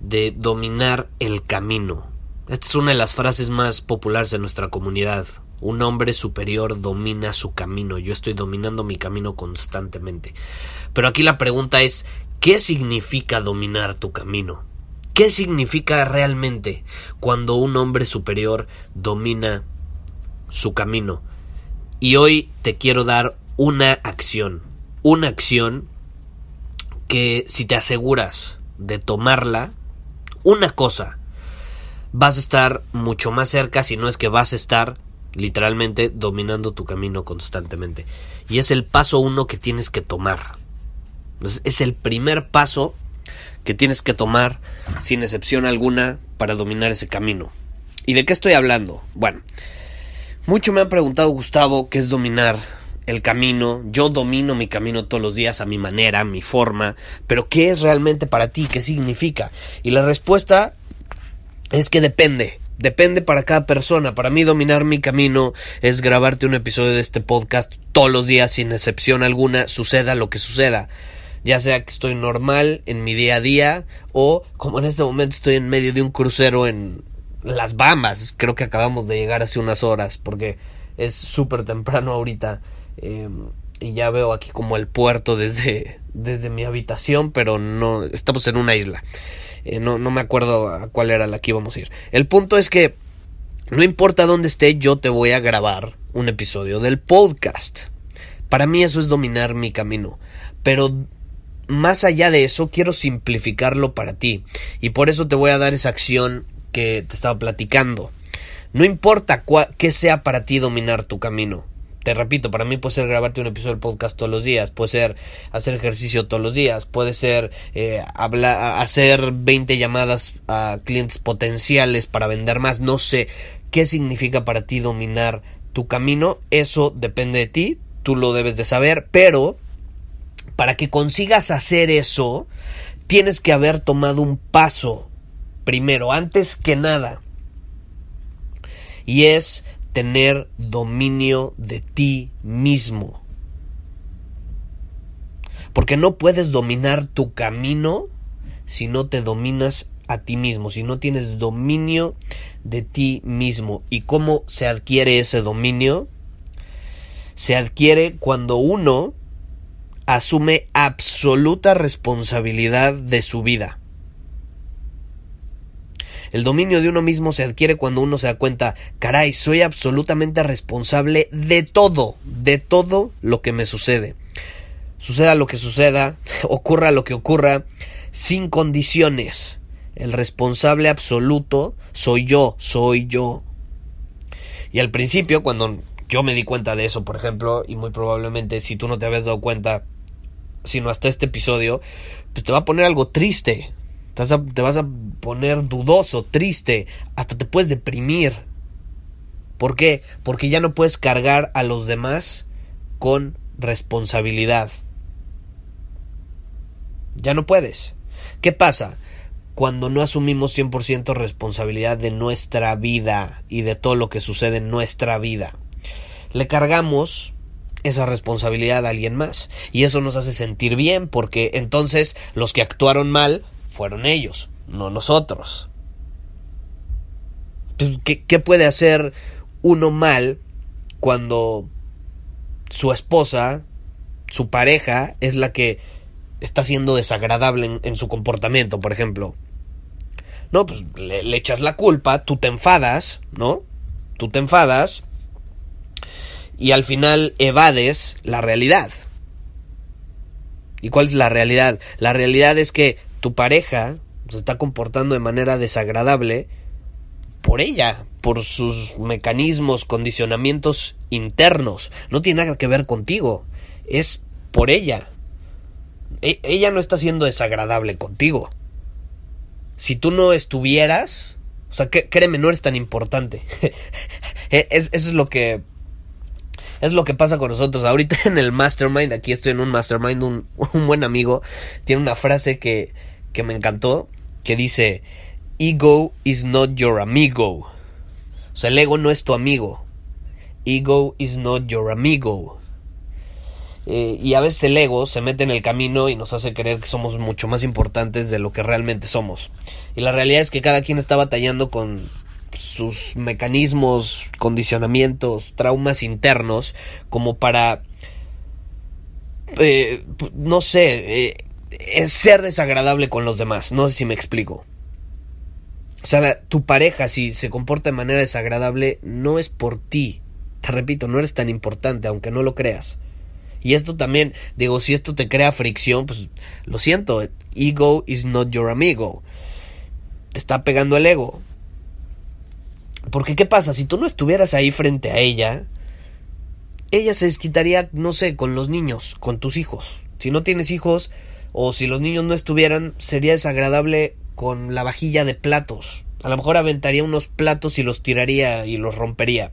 de dominar el camino. Esta es una de las frases más populares de nuestra comunidad. Un hombre superior domina su camino. Yo estoy dominando mi camino constantemente. Pero aquí la pregunta es, ¿qué significa dominar tu camino? ¿Qué significa realmente cuando un hombre superior domina su camino? Y hoy te quiero dar una acción. Una acción que si te aseguras de tomarla, una cosa, vas a estar mucho más cerca, si no es que vas a estar literalmente dominando tu camino constantemente. Y es el paso uno que tienes que tomar. es el primer paso que tienes que tomar sin excepción alguna para dominar ese camino. ¿Y de qué estoy hablando? Bueno, mucho me han preguntado Gustavo qué es dominar el camino. Yo domino mi camino todos los días a mi manera, a mi forma, pero ¿qué es realmente para ti? ¿Qué significa? Y la respuesta es que depende. Depende para cada persona. Para mí dominar mi camino es grabarte un episodio de este podcast todos los días sin excepción alguna, suceda lo que suceda. Ya sea que estoy normal en mi día a día o como en este momento estoy en medio de un crucero en las Bahamas. Creo que acabamos de llegar hace unas horas porque es súper temprano ahorita Em, y ya veo aquí como el puerto desde, desde mi habitación, pero no, estamos en una isla. Eh, no, no me acuerdo a cuál era la que íbamos a ir. El punto es que no importa dónde esté, yo te voy a grabar un episodio del podcast. Para mí eso es dominar mi camino. Pero más allá de eso, quiero simplificarlo para ti. Y por eso te voy a dar esa acción que te estaba platicando. No importa qué sea para ti dominar tu camino te repito, para mí puede ser grabarte un episodio del podcast todos los días, puede ser hacer ejercicio todos los días, puede ser eh, hablar, hacer 20 llamadas a clientes potenciales para vender más, no sé qué significa para ti dominar tu camino, eso depende de ti, tú lo debes de saber, pero para que consigas hacer eso, tienes que haber tomado un paso primero, antes que nada, y es tener dominio de ti mismo. Porque no puedes dominar tu camino si no te dominas a ti mismo, si no tienes dominio de ti mismo. ¿Y cómo se adquiere ese dominio? Se adquiere cuando uno asume absoluta responsabilidad de su vida. El dominio de uno mismo se adquiere cuando uno se da cuenta, caray, soy absolutamente responsable de todo, de todo lo que me sucede. Suceda lo que suceda, ocurra lo que ocurra, sin condiciones. El responsable absoluto soy yo, soy yo. Y al principio, cuando yo me di cuenta de eso, por ejemplo, y muy probablemente si tú no te habías dado cuenta, sino hasta este episodio, pues te va a poner algo triste, te vas, a, poner dudoso, triste, hasta te puedes deprimir. ¿Por qué? Porque ya no puedes cargar a los demás con responsabilidad. Ya no puedes. ¿Qué pasa? Cuando no asumimos 100% responsabilidad de nuestra vida y de todo lo que sucede en nuestra vida. Le cargamos esa responsabilidad a alguien más. Y eso nos hace sentir bien porque entonces los que actuaron mal fueron ellos, no nosotros. ¿Qué, puede hacer uno mal cuando su esposa, su pareja, es la que está siendo desagradable en, su comportamiento, por ejemplo? No, pues le, le echas la culpa, tú te enfadas, ¿no? Tú te enfadas y al final evades la realidad. ¿Y cuál es la realidad? La realidad es que tu pareja se está comportando de manera desagradable por ella, por sus mecanismos, condicionamientos internos. No tiene nada que ver contigo, es por ella. E ella no está siendo desagradable contigo. Si tú no estuvieras, o sea, créeme, no eres tan importante. E, es, eso es lo que es lo que pasa con nosotros. Ahorita en el mastermind, aquí estoy en un mastermind, un, un buen amigo tiene una frase que, que me encantó, que dice, ego is not your amigo. O sea, el ego no es tu amigo. Ego is not your amigo. Eh, y a veces el ego se mete en el camino y nos hace creer que somos mucho más importantes de lo que realmente somos. Y la realidad es que cada quien está batallando con sus mecanismos, condicionamientos, traumas internos, como para, eh, no sé, eh, es ser desagradable con los demás. No sé si me explico. O sea, tu pareja si se comporta de manera desagradable no es por ti. Te repito, no eres tan importante, aunque no lo creas. Y esto también, digo, si esto te crea fricción, pues lo siento, ego is not your amigo. Te está pegando el ego. Porque ¿qué pasa? Si tú no estuvieras ahí frente a ella, ella se desquitaría, no sé, con los niños, con tus hijos. Si no tienes hijos, o si los niños no estuvieran, sería desagradable con la vajilla de platos. A lo mejor aventaría unos platos y los tiraría y los rompería.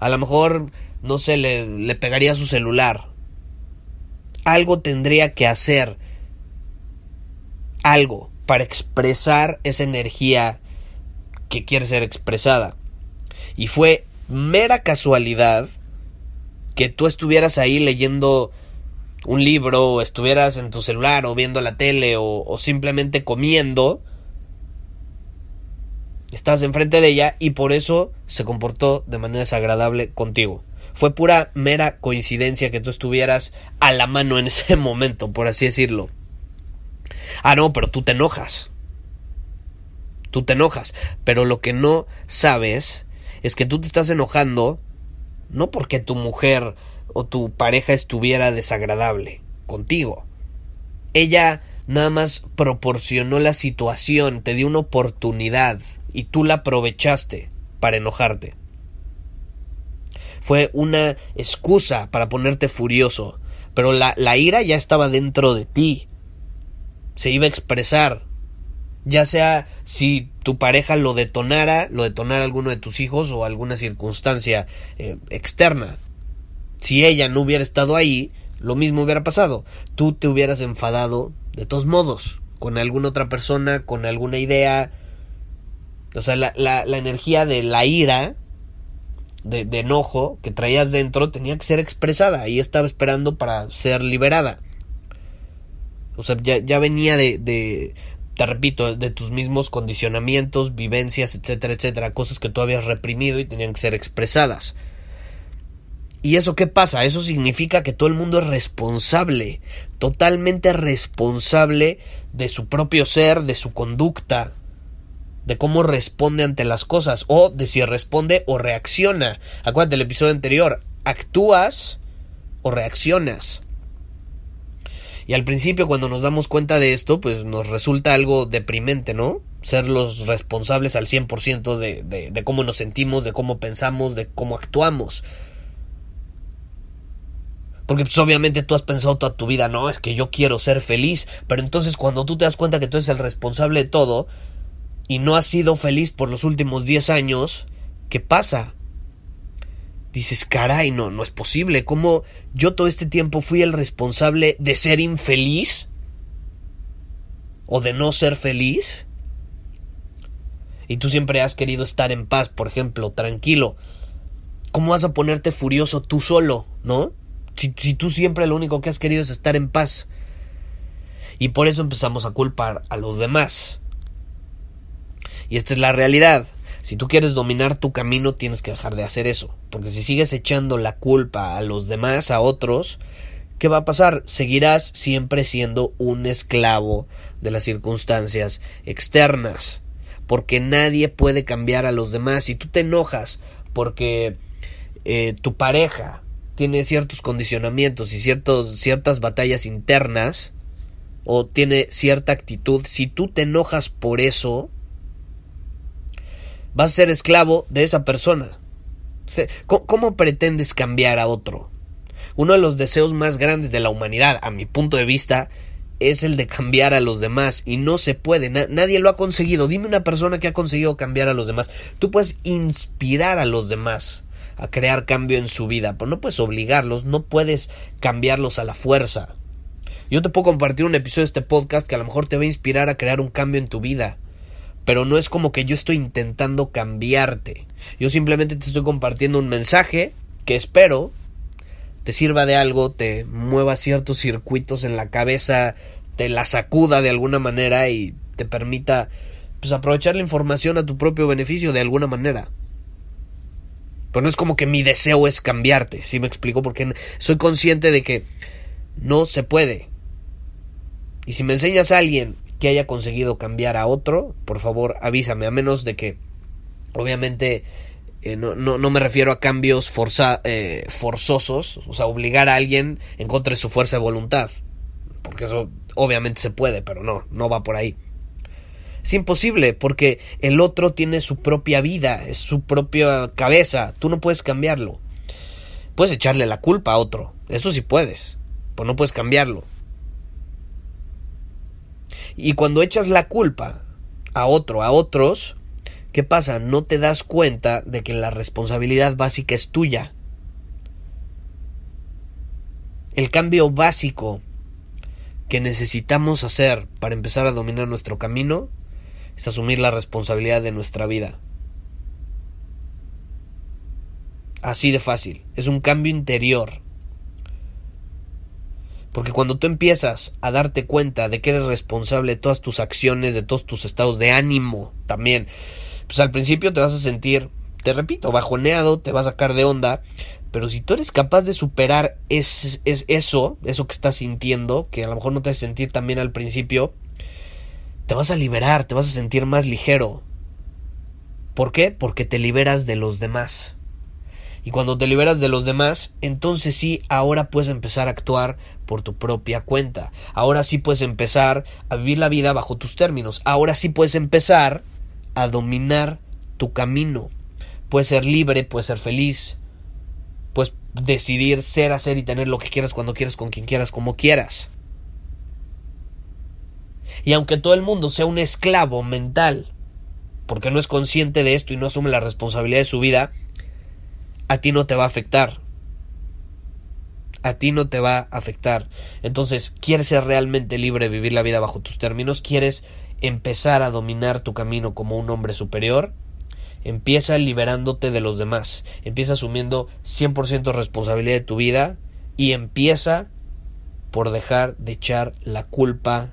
A lo mejor, no sé, le, le pegaría su celular. Algo tendría que hacer. Algo para expresar esa energía que quiere ser expresada. Y fue mera casualidad que tú estuvieras ahí leyendo un libro, o estuvieras en tu celular, o viendo la tele, o, simplemente comiendo. Estás enfrente de ella y por eso se comportó de manera desagradable contigo. Fue pura mera coincidencia que tú estuvieras a la mano en ese momento, por así decirlo. Ah, no, pero tú te enojas tú te enojas, pero lo que no sabes es que tú te estás enojando no porque tu mujer o tu pareja estuviera desagradable contigo. Ella nada más proporcionó la situación, te dio una oportunidad y tú la aprovechaste para enojarte. Fue una excusa para ponerte furioso, pero la, la ira ya estaba dentro de ti. Se iba a expresar ya sea si tu pareja lo detonara, lo detonara alguno de tus hijos o alguna circunstancia eh, externa. Si ella no hubiera estado ahí, lo mismo hubiera pasado. Tú te hubieras enfadado de todos modos, con alguna otra persona, con alguna idea. O sea, la, la, la energía de la ira, de, de, enojo que traías dentro, tenía que ser expresada y estaba esperando para ser liberada. O sea, ya, ya venía de, de, te repito, de tus mismos condicionamientos, vivencias, etcétera, etcétera, cosas que tú habías reprimido y tenían que ser expresadas. ¿Y eso qué pasa? Eso significa que todo el mundo es responsable, totalmente responsable de su propio ser, de su conducta, de cómo responde ante las cosas, o de si responde o reacciona. Acuérdate del episodio anterior, actúas o reaccionas. Y al principio cuando nos damos cuenta de esto, pues nos resulta algo deprimente, ¿no? Ser los responsables al 100% de, de, de cómo nos sentimos, de cómo pensamos, de cómo actuamos. Porque pues, obviamente tú has pensado toda tu vida, no, es que yo quiero ser feliz. Pero entonces cuando tú te das cuenta que tú eres el responsable de todo y no has sido feliz por los últimos 10 años, ¿qué pasa? dices, caray, no, no es posible. ¿Cómo yo todo este tiempo fui el responsable de ser infeliz? ¿O de no ser feliz? Y tú siempre has querido estar en paz, por ejemplo, tranquilo. ¿Cómo vas a ponerte furioso tú solo, no? Si, tú siempre lo único que has querido es estar en paz. Y por eso empezamos a culpar a los demás. Y esta es la realidad. Si tú quieres dominar tu camino, tienes que dejar de hacer eso. Porque si sigues echando la culpa a los demás, a otros, ¿qué va a pasar? Seguirás siempre siendo un esclavo de las circunstancias externas. porque nadie puede cambiar a los demás. Si tú te enojas porque eh, tu pareja tiene ciertos condicionamientos y ciertos, ciertas batallas internas, o tiene cierta actitud, si tú te enojas por eso, vas a ser esclavo de esa persona. ¿Cómo, pretendes cambiar a otro? Uno de los deseos más grandes de la humanidad, a mi punto de vista, es el de cambiar a los demás y no se puede, nadie lo ha conseguido. Dime una persona que ha conseguido cambiar a los demás. Tú puedes inspirar a los demás a crear cambio en su vida, pero no puedes obligarlos, no puedes cambiarlos a la fuerza. Yo te puedo compartir un episodio de este podcast que a lo mejor te va a inspirar a crear un cambio en tu vida, pero no es como que yo estoy intentando cambiarte. Yo simplemente te estoy compartiendo un mensaje que espero te sirva de algo, te mueva ciertos circuitos en la cabeza, te la sacuda de alguna manera y te permita pues aprovechar la información a tu propio beneficio de alguna manera. Pero no es como que mi deseo es cambiarte, ¿sí me explico? Porque soy consciente de que no se puede. Y si me enseñas a alguien que haya conseguido cambiar a otro, por favor avísame, a menos de que, obviamente, eh, no, no, no, me refiero a cambios forza, eh, forzosos, o sea, obligar a alguien en contra de su fuerza de voluntad. Porque eso obviamente se puede, pero no, no va por ahí. Es imposible porque el otro tiene su propia vida, es su propia cabeza, tú no puedes cambiarlo. Puedes echarle la culpa a otro, eso sí puedes, pero no puedes cambiarlo. Y cuando echas la culpa a otro, a otros, ¿qué pasa? No te das cuenta de que la responsabilidad básica es tuya. El cambio básico que necesitamos hacer para empezar a dominar nuestro camino es asumir la responsabilidad de nuestra vida. Así de fácil. Es un cambio interior. Porque cuando tú empiezas a darte cuenta de que eres responsable de todas tus acciones, de todos tus estados de ánimo también, pues al principio te vas a sentir, te repito, bajoneado, te vas a sacar de onda, pero si tú eres capaz de superar es, es eso, eso que estás sintiendo, que a lo mejor no te hace sentir también al principio, te vas a liberar, te vas a sentir más ligero. ¿Por qué? Porque te liberas de los demás. Y cuando te liberas de los demás, entonces sí, ahora puedes empezar a actuar por tu propia cuenta. Ahora sí puedes empezar a vivir la vida bajo tus términos. Ahora sí puedes empezar a dominar tu camino. Puedes ser libre, puedes ser feliz. Puedes decidir ser, hacer y tener lo que quieras cuando quieras, con quien quieras, como quieras. Y aunque todo el mundo sea un esclavo mental, porque no es consciente de esto y no asume la responsabilidad de su vida, a ti no te va a afectar. A ti no te va a afectar. Entonces, ¿quieres ser realmente libre, vivir la vida bajo tus términos? ¿Quieres empezar a dominar tu camino como un hombre superior? Empieza liberándote de los demás. Empieza asumiendo 100% responsabilidad de tu vida y empieza por dejar de echar la culpa